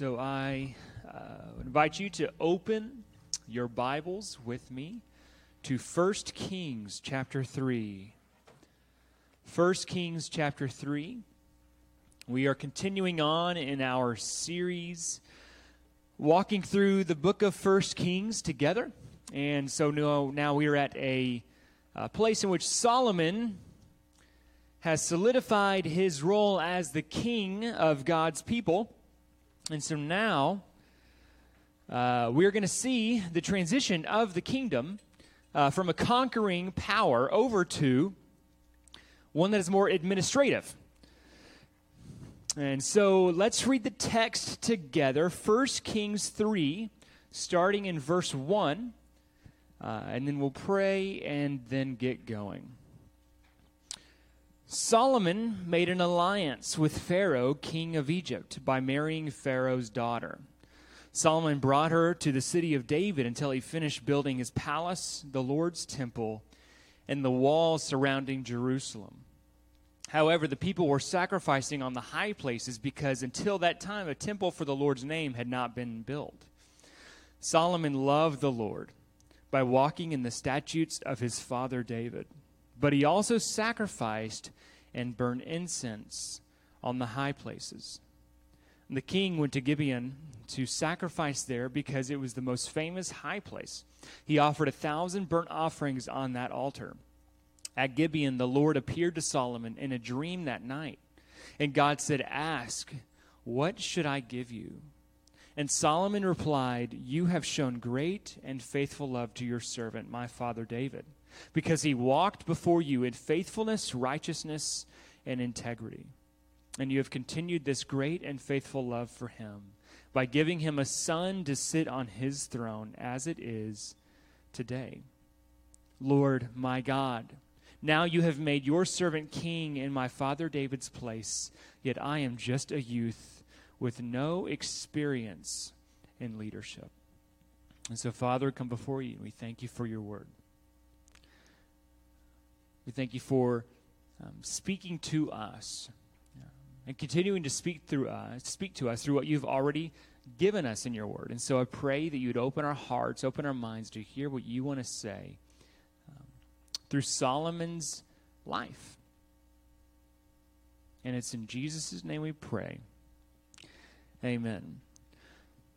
so I uh, invite you to open your Bibles with me to 1 Kings chapter 3. 1 Kings chapter 3. We are continuing on in our series, walking through the book of 1 Kings together. And so now, now we are at a, a place in which Solomon has solidified his role as the king of God's people. And so now uh, we're going to see the transition of the kingdom uh, from a conquering power over to one that is more administrative. And so let's read the text together 1 Kings 3, starting in verse 1. Uh, and then we'll pray and then get going. Solomon made an alliance with Pharaoh, king of Egypt, by marrying Pharaoh's daughter. Solomon brought her to the city of David until he finished building his palace, the Lord's temple, and the walls surrounding Jerusalem. However, the people were sacrificing on the high places because until that time a temple for the Lord's name had not been built. Solomon loved the Lord by walking in the statutes of his father David. But he also sacrificed and burned incense on the high places. And the king went to Gibeon to sacrifice there because it was the most famous high place. He offered a thousand burnt offerings on that altar. At Gibeon, the Lord appeared to Solomon in a dream that night. And God said, Ask, what should I give you? And Solomon replied, You have shown great and faithful love to your servant, my father David because he walked before you in faithfulness, righteousness, and integrity. And you have continued this great and faithful love for him by giving him a son to sit on his throne as it is today. Lord, my God, now you have made your servant king in my father David's place, yet I am just a youth with no experience in leadership. And so, Father, come before you. We thank you for your word. We thank you for um, speaking to us um, and continuing to speak through us, speak to us through what you've already given us in your word. And so I pray that you'd open our hearts, open our minds to hear what you want to say um, through Solomon's life. And it's in Jesus' name we pray. Amen.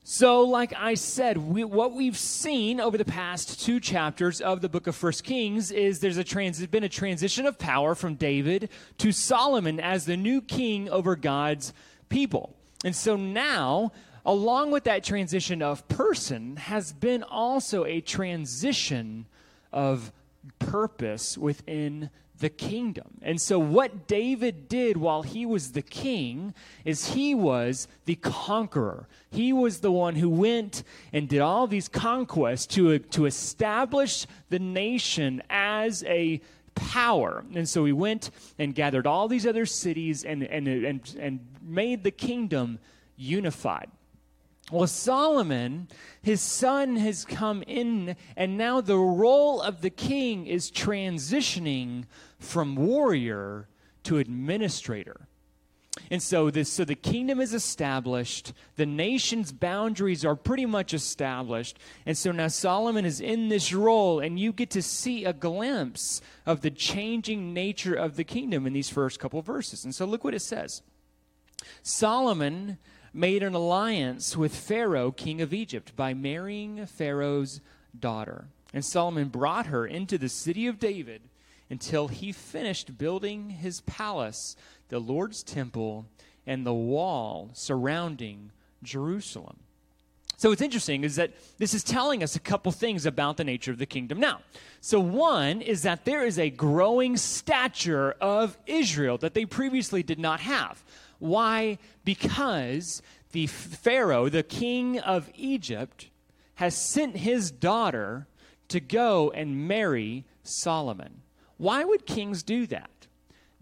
So, like I said, we, what we've seen over the past two chapters of the book of First Kings is there's a trans, been a transition of power from David to Solomon as the new king over God's people. And so now, along with that transition of person, has been also a transition of purpose within the kingdom. And so, what David did while he was the king is he was the conqueror. He was the one who went and did all these conquests to, to establish the nation as a power. And so, he went and gathered all these other cities and, and, and, and made the kingdom unified. Well, Solomon, his son, has come in, and now the role of the king is transitioning from warrior to administrator. And so this so the kingdom is established, the nation's boundaries are pretty much established. And so now Solomon is in this role and you get to see a glimpse of the changing nature of the kingdom in these first couple verses. And so look what it says. Solomon made an alliance with Pharaoh, king of Egypt, by marrying Pharaoh's daughter. And Solomon brought her into the city of David until he finished building his palace, the Lord's temple, and the wall surrounding Jerusalem. So what's interesting is that this is telling us a couple things about the nature of the kingdom now. So one is that there is a growing stature of Israel that they previously did not have. Why? Because the Pharaoh, the king of Egypt, has sent his daughter to go and marry Solomon. Why would kings do that?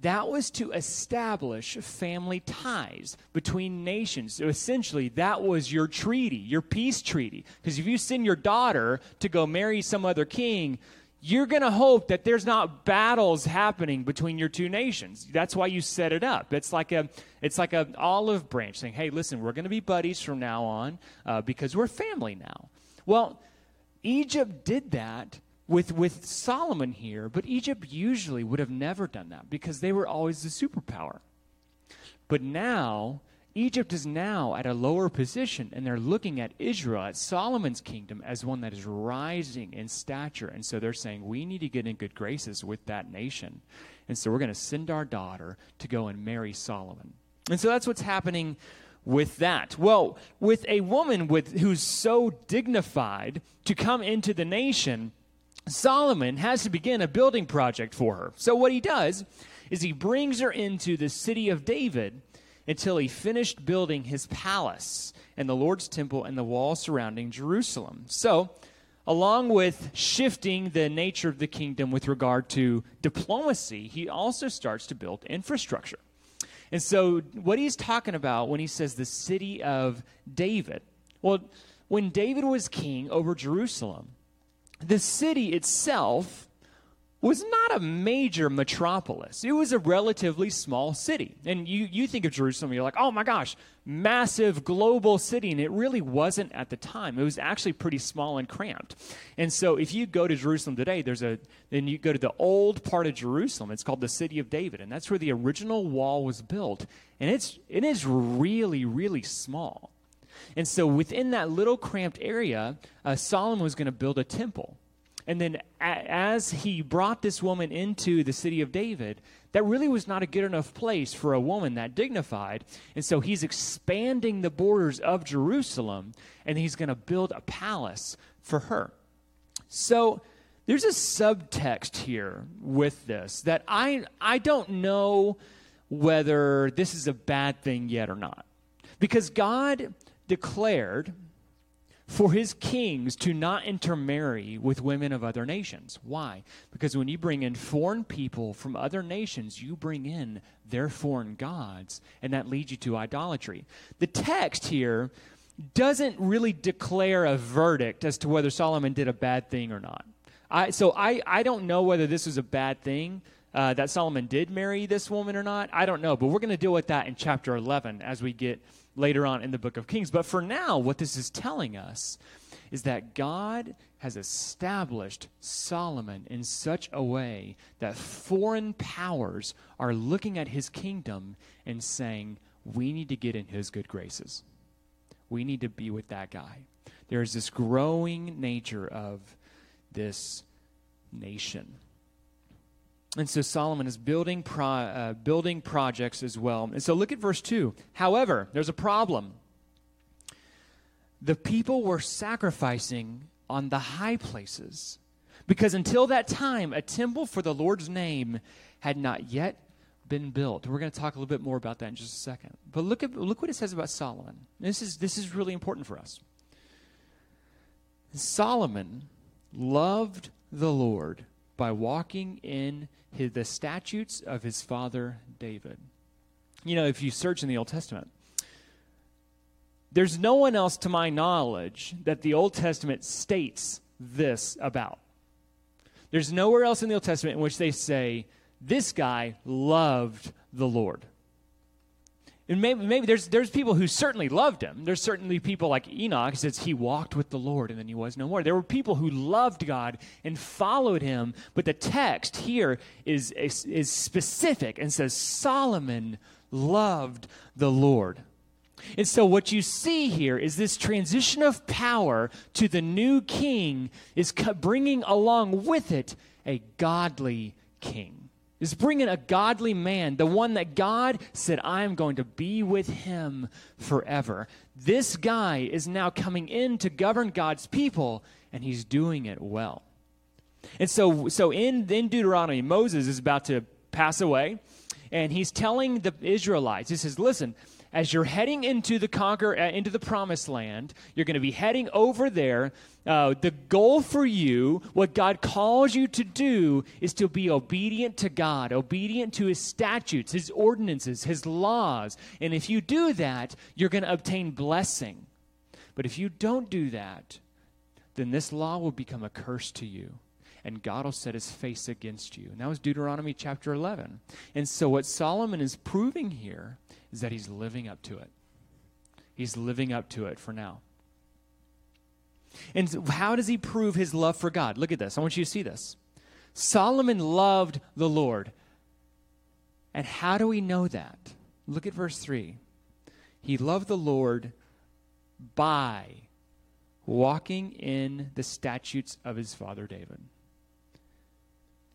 That was to establish family ties between nations. So essentially, that was your treaty, your peace treaty. Because if you send your daughter to go marry some other king, you're going to hope that there's not battles happening between your two nations. That's why you set it up. It's like a it's like an olive branch saying, "Hey, listen, we're going to be buddies from now on uh, because we're family now." Well, Egypt did that with with Solomon here, but Egypt usually would have never done that because they were always the superpower. But now Egypt is now at a lower position, and they're looking at Israel, at Solomon's kingdom, as one that is rising in stature. And so they're saying, we need to get in good graces with that nation. And so we're going to send our daughter to go and marry Solomon. And so that's what's happening with that. Well, with a woman with, who's so dignified to come into the nation, Solomon has to begin a building project for her. So what he does is he brings her into the city of David until he finished building his palace and the Lord's temple and the wall surrounding Jerusalem. So, along with shifting the nature of the kingdom with regard to diplomacy, he also starts to build infrastructure. And so, what he's talking about when he says the city of David, well, when David was king over Jerusalem, the city itself was not a major metropolis. It was a relatively small city. And you, you think of Jerusalem, you're like, oh my gosh, massive global city. And it really wasn't at the time. It was actually pretty small and cramped. And so if you go to Jerusalem today, there's a, then you go to the old part of Jerusalem. It's called the City of David. And that's where the original wall was built. And it's, it is really, really small. And so within that little cramped area, uh, Solomon was going to build a temple. And then, as he brought this woman into the city of David, that really was not a good enough place for a woman that dignified. And so, he's expanding the borders of Jerusalem, and he's going to build a palace for her. So, there's a subtext here with this that I, I don't know whether this is a bad thing yet or not. Because God declared for his kings to not intermarry with women of other nations. Why? Because when you bring in foreign people from other nations, you bring in their foreign gods, and that leads you to idolatry. The text here doesn't really declare a verdict as to whether Solomon did a bad thing or not. I, so I, I don't know whether this was a bad thing. Uh, that Solomon did marry this woman or not. I don't know, but we're going to deal with that in chapter 11 as we get later on in the book of Kings. But for now, what this is telling us is that God has established Solomon in such a way that foreign powers are looking at his kingdom and saying, We need to get in his good graces. We need to be with that guy. There's this growing nature of this nation. And so Solomon is building, pro, uh, building projects as well. And so look at verse 2. However, there's a problem. The people were sacrificing on the high places because until that time, a temple for the Lord's name had not yet been built. We're going to talk a little bit more about that in just a second. But look, at, look what it says about Solomon. This is, this is really important for us. Solomon loved the Lord by walking in his, the statutes of his father David. You know, if you search in the Old Testament, there's no one else to my knowledge that the Old Testament states this about. There's nowhere else in the Old Testament in which they say, this guy loved the Lord. And maybe, maybe there's, there's people who certainly loved him. There's certainly people like Enoch says he walked with the Lord and then he was no more. There were people who loved God and followed him, but the text here is, is, is specific and says Solomon loved the Lord. And so, what you see here is this transition of power to the new king is bringing along with it a godly king is bringing a godly man, the one that God said, I am going to be with him forever. This guy is now coming in to govern God's people, and he's doing it well. And so, so in, in Deuteronomy, Moses is about to pass away, and he's telling the Israelites, he says, Listen, as you're heading into the conquer uh, into the promised land you're going to be heading over there uh, the goal for you what god calls you to do is to be obedient to god obedient to his statutes his ordinances his laws and if you do that you're going to obtain blessing but if you don't do that then this law will become a curse to you and God will set his face against you. And that was Deuteronomy chapter 11. And so, what Solomon is proving here is that he's living up to it. He's living up to it for now. And how does he prove his love for God? Look at this. I want you to see this. Solomon loved the Lord. And how do we know that? Look at verse 3. He loved the Lord by walking in the statutes of his father David.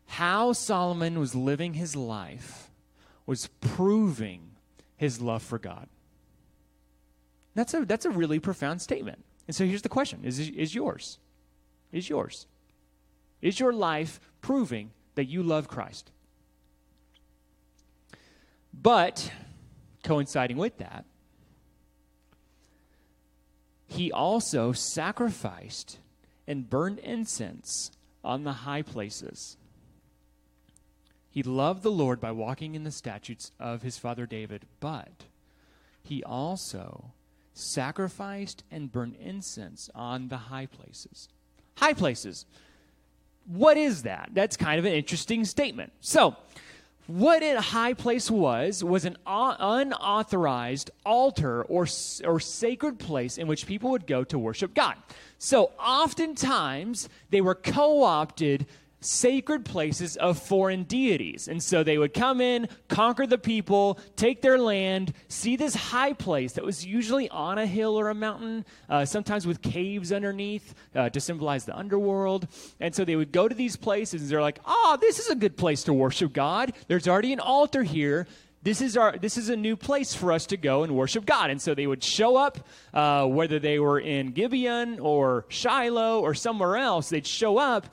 How Solomon was living his life was proving his love for God. That's a, that's a really profound statement. And so here's the question is, is yours? Is yours? Is your life proving that you love Christ? But, coinciding with that, he also sacrificed and burned incense on the high places. He loved the Lord by walking in the statutes of his father David, but he also sacrificed and burned incense on the high places. High places. What is that? That's kind of an interesting statement. So, what a high place was was an unauthorized altar or, or sacred place in which people would go to worship God. So oftentimes they were co opted sacred places of foreign deities. And so they would come in, conquer the people, take their land, see this high place that was usually on a hill or a mountain, uh, sometimes with caves underneath uh, to symbolize the underworld. And so they would go to these places and they're like, oh, this is a good place to worship God. There's already an altar here this is our this is a new place for us to go and worship God. And so they would show up, uh, whether they were in Gibeon or Shiloh or somewhere else. They'd show up,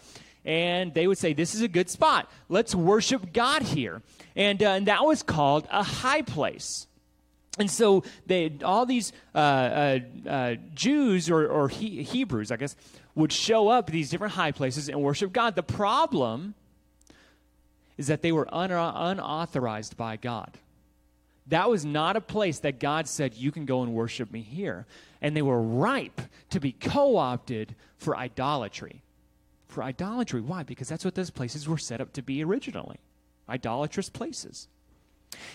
and they would say, This is a good spot. Let's worship God here. And, uh, and that was called a high place. And so they, all these uh, uh, uh, Jews or, or he, Hebrews, I guess, would show up these different high places and worship God. The problem is that they were un- unauthorized by God. That was not a place that God said, You can go and worship me here. And they were ripe to be co opted for idolatry for idolatry. Why? Because that's what those places were set up to be originally idolatrous places.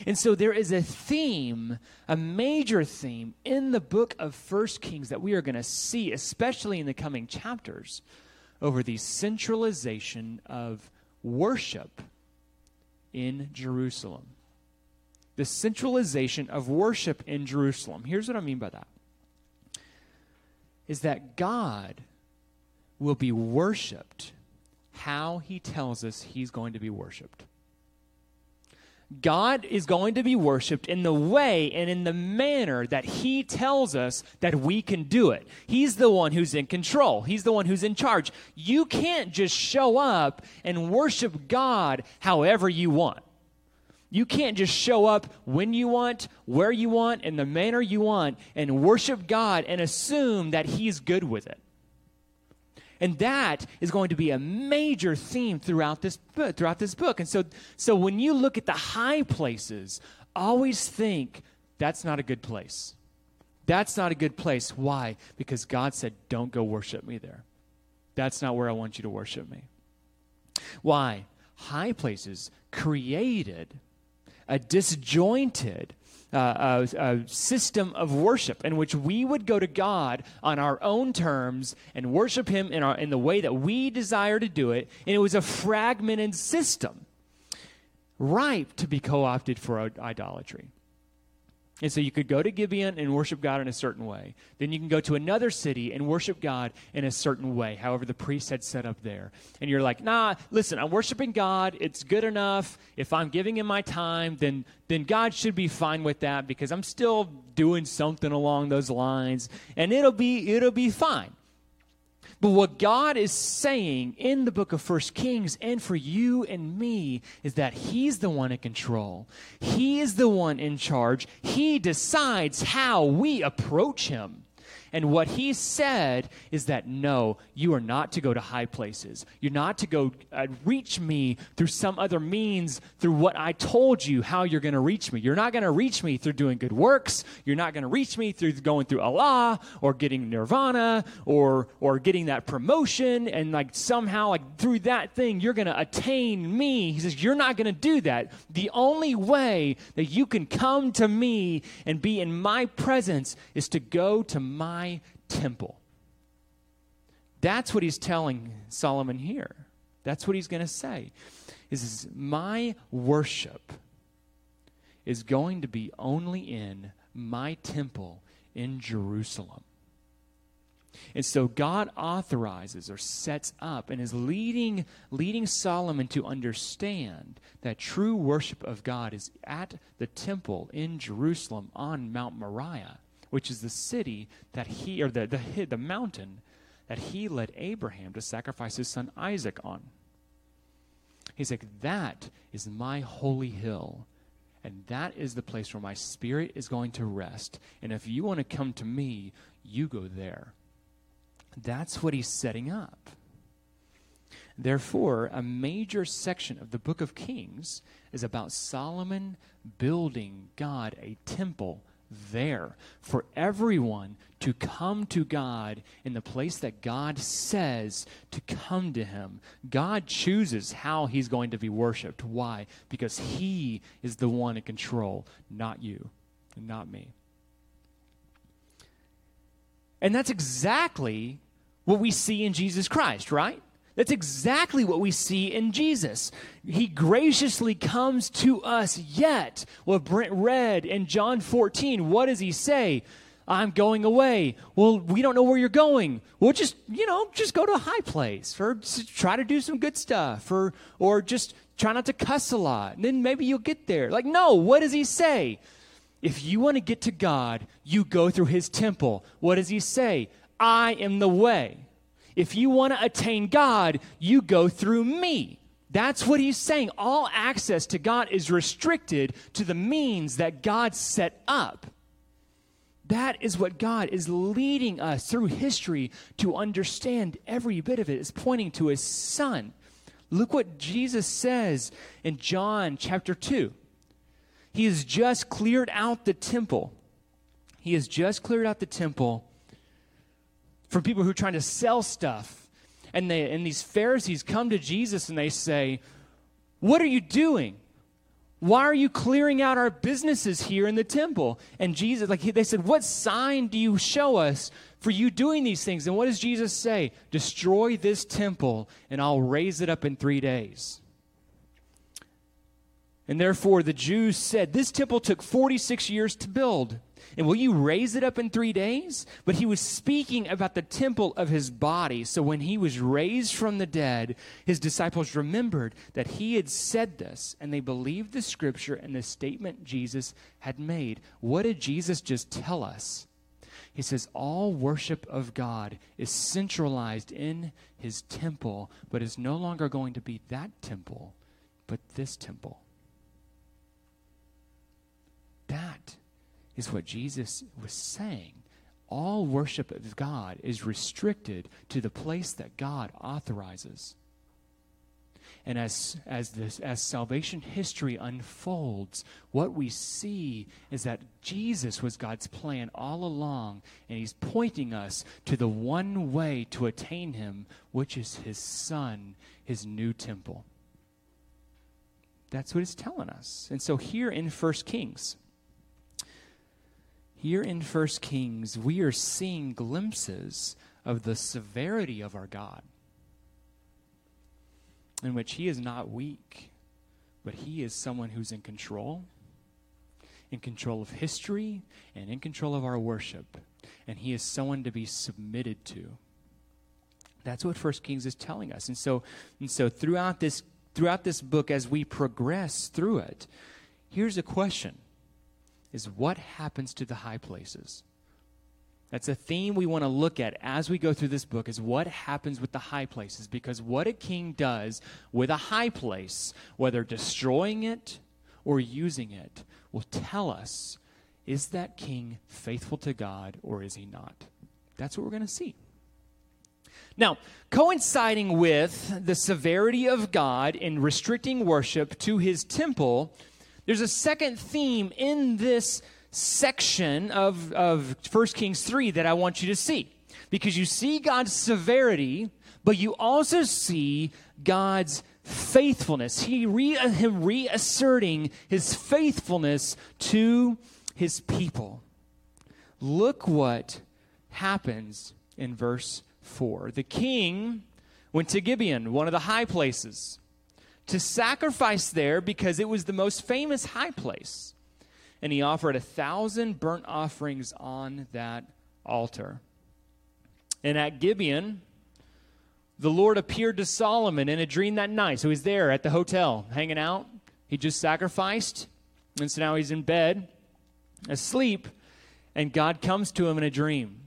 And so there is a theme, a major theme in the book of First Kings that we are going to see, especially in the coming chapters, over the centralization of worship in Jerusalem. The centralization of worship in Jerusalem. Here's what I mean by that is that God will be worshiped how he tells us he's going to be worshiped. God is going to be worshiped in the way and in the manner that He tells us that we can do it. He's the one who's in control, He's the one who's in charge. You can't just show up and worship God however you want. You can't just show up when you want, where you want, in the manner you want, and worship God and assume that He's good with it. And that is going to be a major theme throughout this book, throughout this book. And so, so when you look at the high places, always think that's not a good place. That's not a good place. Why? Because God said, don't go worship me there. That's not where I want you to worship me. Why? High places created a disjointed uh, a, a, system of worship in which we would go to God on our own terms and worship Him in, our, in the way that we desire to do it. And it was a fragmented system, ripe to be co opted for idolatry. And so you could go to Gibeon and worship God in a certain way. Then you can go to another city and worship God in a certain way, however the priest had set up there. And you're like, nah, listen, I'm worshiping God. It's good enough. If I'm giving him my time, then, then God should be fine with that because I'm still doing something along those lines. And it'll be, it'll be fine. But what God is saying in the book of First Kings and for you and me is that He's the one in control. He is the one in charge. He decides how we approach Him. And what he said is that no, you are not to go to high places. You're not to go uh, reach me through some other means, through what I told you how you're going to reach me. You're not going to reach me through doing good works. You're not going to reach me through going through Allah or getting nirvana or or getting that promotion and like somehow like through that thing you're going to attain me. He says you're not going to do that. The only way that you can come to me and be in my presence is to go to my temple. That's what he's telling Solomon here. That's what he's going to say. Is my worship is going to be only in my temple in Jerusalem. And so God authorizes or sets up and is leading, leading Solomon to understand that true worship of God is at the temple in Jerusalem on Mount Moriah, which is the city that he, or the, the, the mountain that he led Abraham to sacrifice his son Isaac on. He's like, that is my holy hill. And that is the place where my spirit is going to rest. And if you want to come to me, you go there. That's what he's setting up. Therefore, a major section of the book of Kings is about Solomon building God a temple there for everyone to come to God in the place that God says to come to Him. God chooses how He's going to be worshiped. Why? Because He is the one in control, not you, and not me. And that's exactly what we see in Jesus Christ, right? That's exactly what we see in Jesus. He graciously comes to us, yet, what Brent read in John 14, what does he say? I'm going away. Well, we don't know where you're going. We'll just, you know, just go to a high place or try to do some good stuff or, or just try not to cuss a lot. And then maybe you'll get there. Like, no, what does he say? If you want to get to God, you go through his temple. What does he say? I am the way. If you want to attain God, you go through me. That's what he's saying. All access to God is restricted to the means that God set up. That is what God is leading us through history to understand. Every bit of it. it is pointing to his son. Look what Jesus says in John chapter 2. He has just cleared out the temple. He has just cleared out the temple from people who are trying to sell stuff. And, they, and these Pharisees come to Jesus and they say, What are you doing? Why are you clearing out our businesses here in the temple? And Jesus, like they said, What sign do you show us for you doing these things? And what does Jesus say? Destroy this temple and I'll raise it up in three days. And therefore, the Jews said, This temple took 46 years to build. And will you raise it up in three days? But he was speaking about the temple of his body. So when he was raised from the dead, his disciples remembered that he had said this, and they believed the scripture and the statement Jesus had made. What did Jesus just tell us? He says, All worship of God is centralized in his temple, but is no longer going to be that temple, but this temple. That is what Jesus was saying. All worship of God is restricted to the place that God authorizes. And as, as, this, as salvation history unfolds, what we see is that Jesus was God's plan all along, and He's pointing us to the one way to attain Him, which is His Son, His new temple. That's what He's telling us. And so here in 1 Kings, here in 1 Kings, we are seeing glimpses of the severity of our God, in which He is not weak, but He is someone who's in control, in control of history, and in control of our worship. And He is someone to be submitted to. That's what 1 Kings is telling us. And so, and so throughout this throughout this book, as we progress through it, here's a question is what happens to the high places. That's a theme we want to look at as we go through this book is what happens with the high places because what a king does with a high place, whether destroying it or using it, will tell us is that king faithful to God or is he not? That's what we're going to see. Now, coinciding with the severity of God in restricting worship to his temple, there's a second theme in this section of, of 1 Kings 3 that I want you to see. Because you see God's severity, but you also see God's faithfulness. He re, him reasserting his faithfulness to his people. Look what happens in verse 4. The king went to Gibeon, one of the high places, to sacrifice there because it was the most famous high place. And he offered a thousand burnt offerings on that altar. And at Gibeon, the Lord appeared to Solomon in a dream that night. So he's there at the hotel, hanging out. He just sacrificed. And so now he's in bed, asleep. And God comes to him in a dream.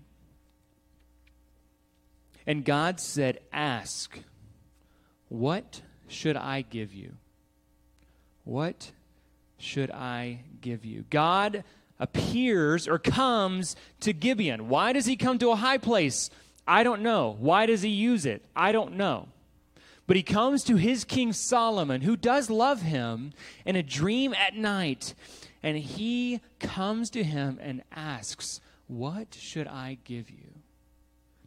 And God said, Ask, what should I give you? What should I give you? God appears or comes to Gibeon. Why does he come to a high place? I don't know. Why does he use it? I don't know. But he comes to his king Solomon, who does love him, in a dream at night. And he comes to him and asks, What should I give you?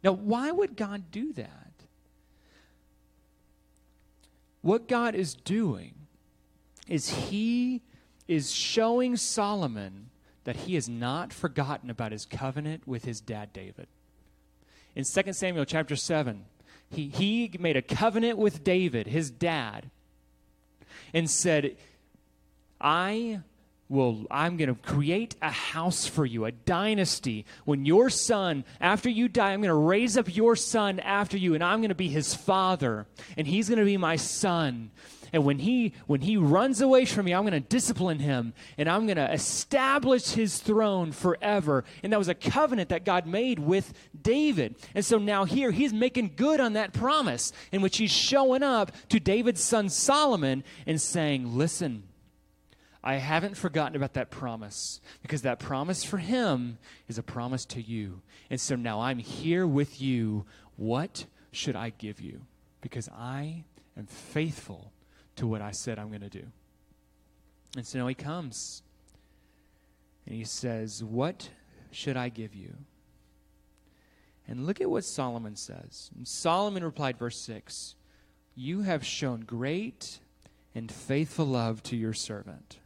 Now, why would God do that? What God is doing is He is showing Solomon that he has not forgotten about his covenant with his dad David. In 2 Samuel chapter 7, he, he made a covenant with David, his dad, and said, I will i'm going to create a house for you a dynasty. When your son after you die i'm going to raise up your son after you and i'm going to be his father and he's going to be my son. And when he when he runs away from me i'm going to discipline him and i'm going to establish his throne forever. And that was a covenant that god made with david. And so now here he's making good on that promise in which he's showing up to david's son solomon and saying listen I haven't forgotten about that promise because that promise for him is a promise to you. And so now I'm here with you. What should I give you? Because I am faithful to what I said I'm going to do. And so now he comes and he says, What should I give you? And look at what Solomon says. And Solomon replied, verse 6 You have shown great and faithful love to your servant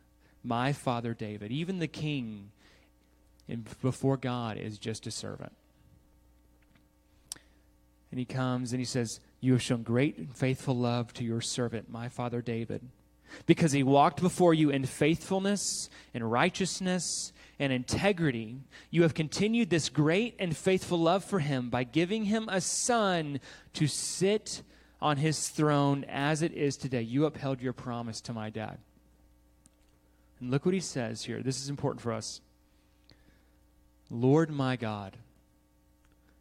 my father David. Even the king in, before God is just a servant. And he comes and he says, You have shown great and faithful love to your servant, my father David, because he walked before you in faithfulness and righteousness and integrity. You have continued this great and faithful love for him by giving him a son to sit on his throne as it is today. You upheld your promise to my dad. And look what he says here. This is important for us. Lord my God,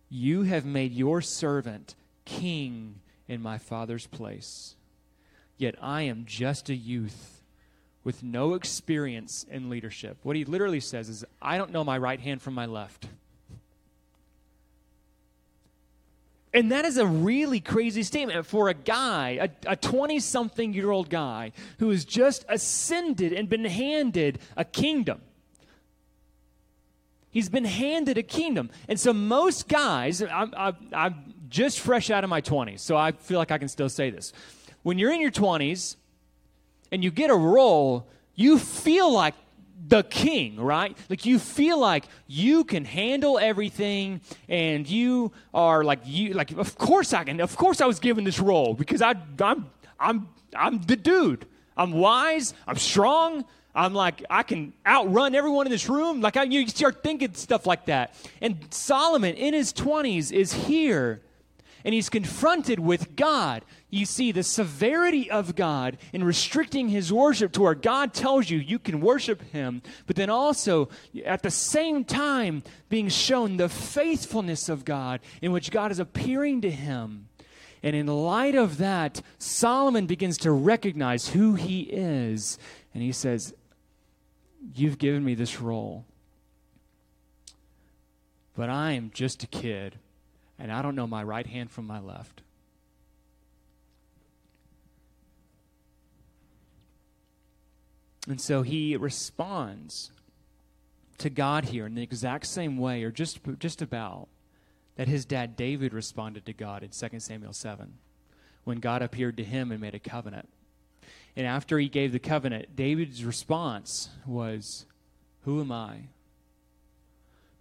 you have made your servant king in my father's place. Yet I am just a youth with no experience in leadership. What he literally says is, I don't know my right hand from my left. And that is a really crazy statement for a guy, a 20 something year old guy, who has just ascended and been handed a kingdom. He's been handed a kingdom. And so, most guys, I'm, I'm, I'm just fresh out of my 20s, so I feel like I can still say this. When you're in your 20s and you get a role, you feel like the king, right? Like you feel like you can handle everything and you are like you like of course I can. Of course I was given this role because I I'm I'm I'm the dude. I'm wise, I'm strong, I'm like I can outrun everyone in this room. Like I, you start thinking stuff like that. And Solomon in his 20s is here and he's confronted with God. You see the severity of God in restricting his worship to where God tells you you can worship him, but then also at the same time being shown the faithfulness of God in which God is appearing to him. And in light of that, Solomon begins to recognize who he is. And he says, You've given me this role. but I am just a kid, and I don't know my right hand from my left. And so he responds to God here in the exact same way, or just, just about, that his dad David responded to God in 2 Samuel 7 when God appeared to him and made a covenant. And after he gave the covenant, David's response was, Who am I?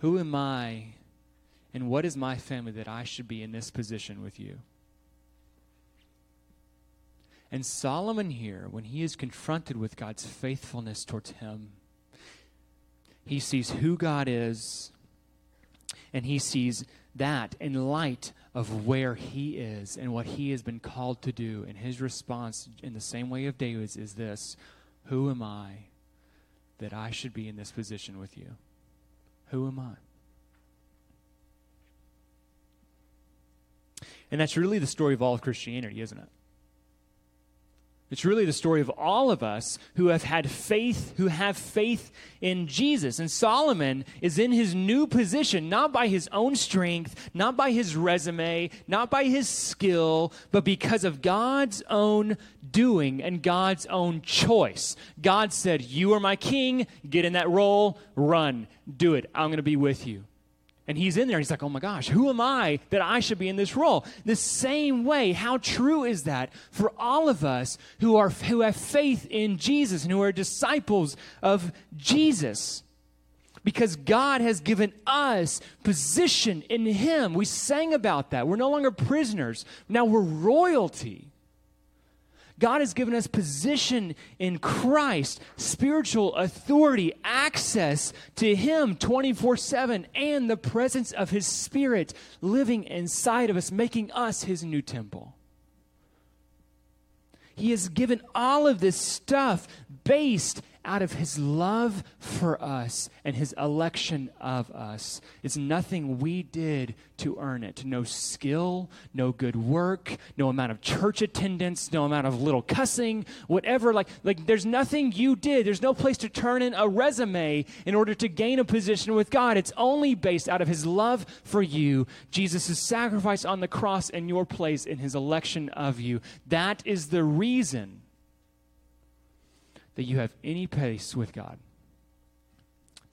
Who am I? And what is my family that I should be in this position with you? And Solomon here, when he is confronted with God's faithfulness towards him, he sees who God is, and he sees that in light of where he is and what he has been called to do. And his response, in the same way of David's, is this Who am I that I should be in this position with you? Who am I? And that's really the story of all of Christianity, isn't it? It's really the story of all of us who have had faith, who have faith in Jesus. And Solomon is in his new position, not by his own strength, not by his resume, not by his skill, but because of God's own doing and God's own choice. God said, You are my king, get in that role, run, do it. I'm going to be with you. And he's in there. He's like, oh my gosh, who am I that I should be in this role? The same way, how true is that for all of us who, are, who have faith in Jesus and who are disciples of Jesus? Because God has given us position in Him. We sang about that. We're no longer prisoners, now we're royalty. God has given us position in Christ, spiritual authority, access to Him 24 7, and the presence of His Spirit living inside of us, making us His new temple. He has given all of this stuff based out of his love for us and his election of us. It's nothing we did to earn it. No skill, no good work, no amount of church attendance, no amount of little cussing, whatever. Like, like there's nothing you did. There's no place to turn in a resume in order to gain a position with God. It's only based out of his love for you, Jesus' sacrifice on the cross in your place in his election of you. That is the reason that you have any place with God.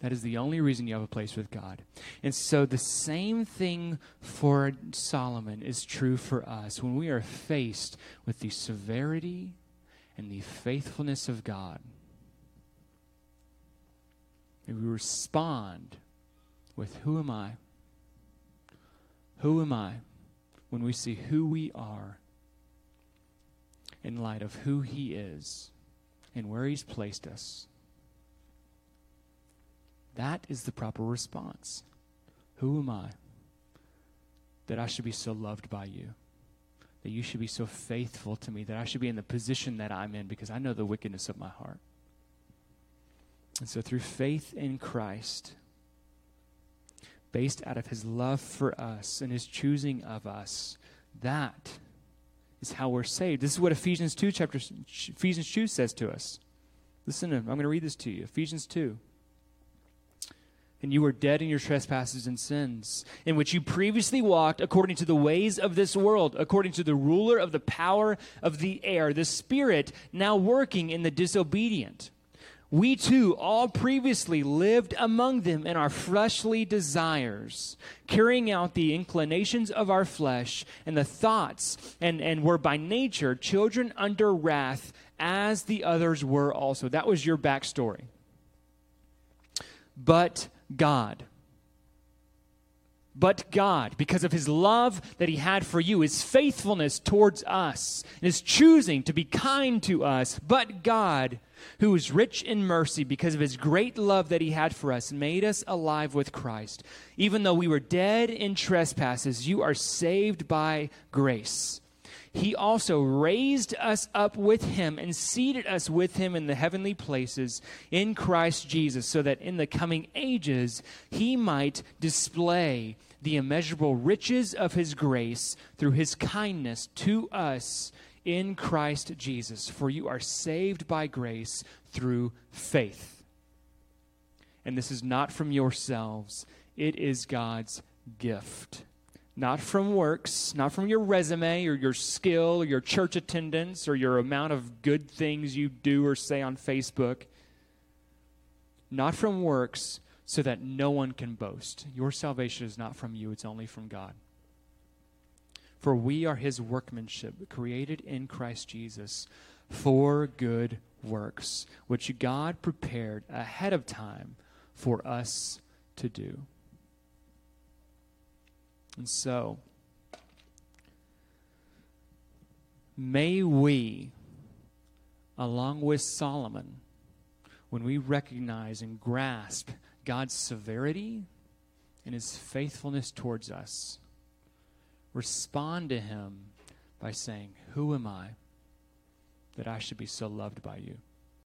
That is the only reason you have a place with God. And so the same thing for Solomon is true for us. When we are faced with the severity and the faithfulness of God, we respond with, Who am I? Who am I? When we see who we are in light of who He is and where He's placed us. That is the proper response. Who am I that I should be so loved by you? That you should be so faithful to me, that I should be in the position that I'm in because I know the wickedness of my heart. And so, through faith in Christ, based out of his love for us and his choosing of us, that is how we're saved. This is what Ephesians 2 chapter Ephesians 2 says to us. Listen I'm going to read this to you. Ephesians 2. And you were dead in your trespasses and sins, in which you previously walked according to the ways of this world, according to the ruler of the power of the air, the Spirit now working in the disobedient. We too all previously lived among them in our fleshly desires, carrying out the inclinations of our flesh and the thoughts, and, and were by nature children under wrath, as the others were also. That was your backstory. But God, but God, because of his love that he had for you, his faithfulness towards us, and his choosing to be kind to us, but God, who is rich in mercy because of his great love that he had for us, made us alive with Christ. Even though we were dead in trespasses, you are saved by grace. He also raised us up with him and seated us with him in the heavenly places in Christ Jesus, so that in the coming ages he might display the immeasurable riches of his grace through his kindness to us in Christ Jesus. For you are saved by grace through faith. And this is not from yourselves, it is God's gift. Not from works, not from your resume or your skill or your church attendance or your amount of good things you do or say on Facebook. Not from works, so that no one can boast. Your salvation is not from you, it's only from God. For we are his workmanship, created in Christ Jesus for good works, which God prepared ahead of time for us to do. And so, may we, along with Solomon, when we recognize and grasp God's severity and his faithfulness towards us, respond to him by saying, Who am I that I should be so loved by you?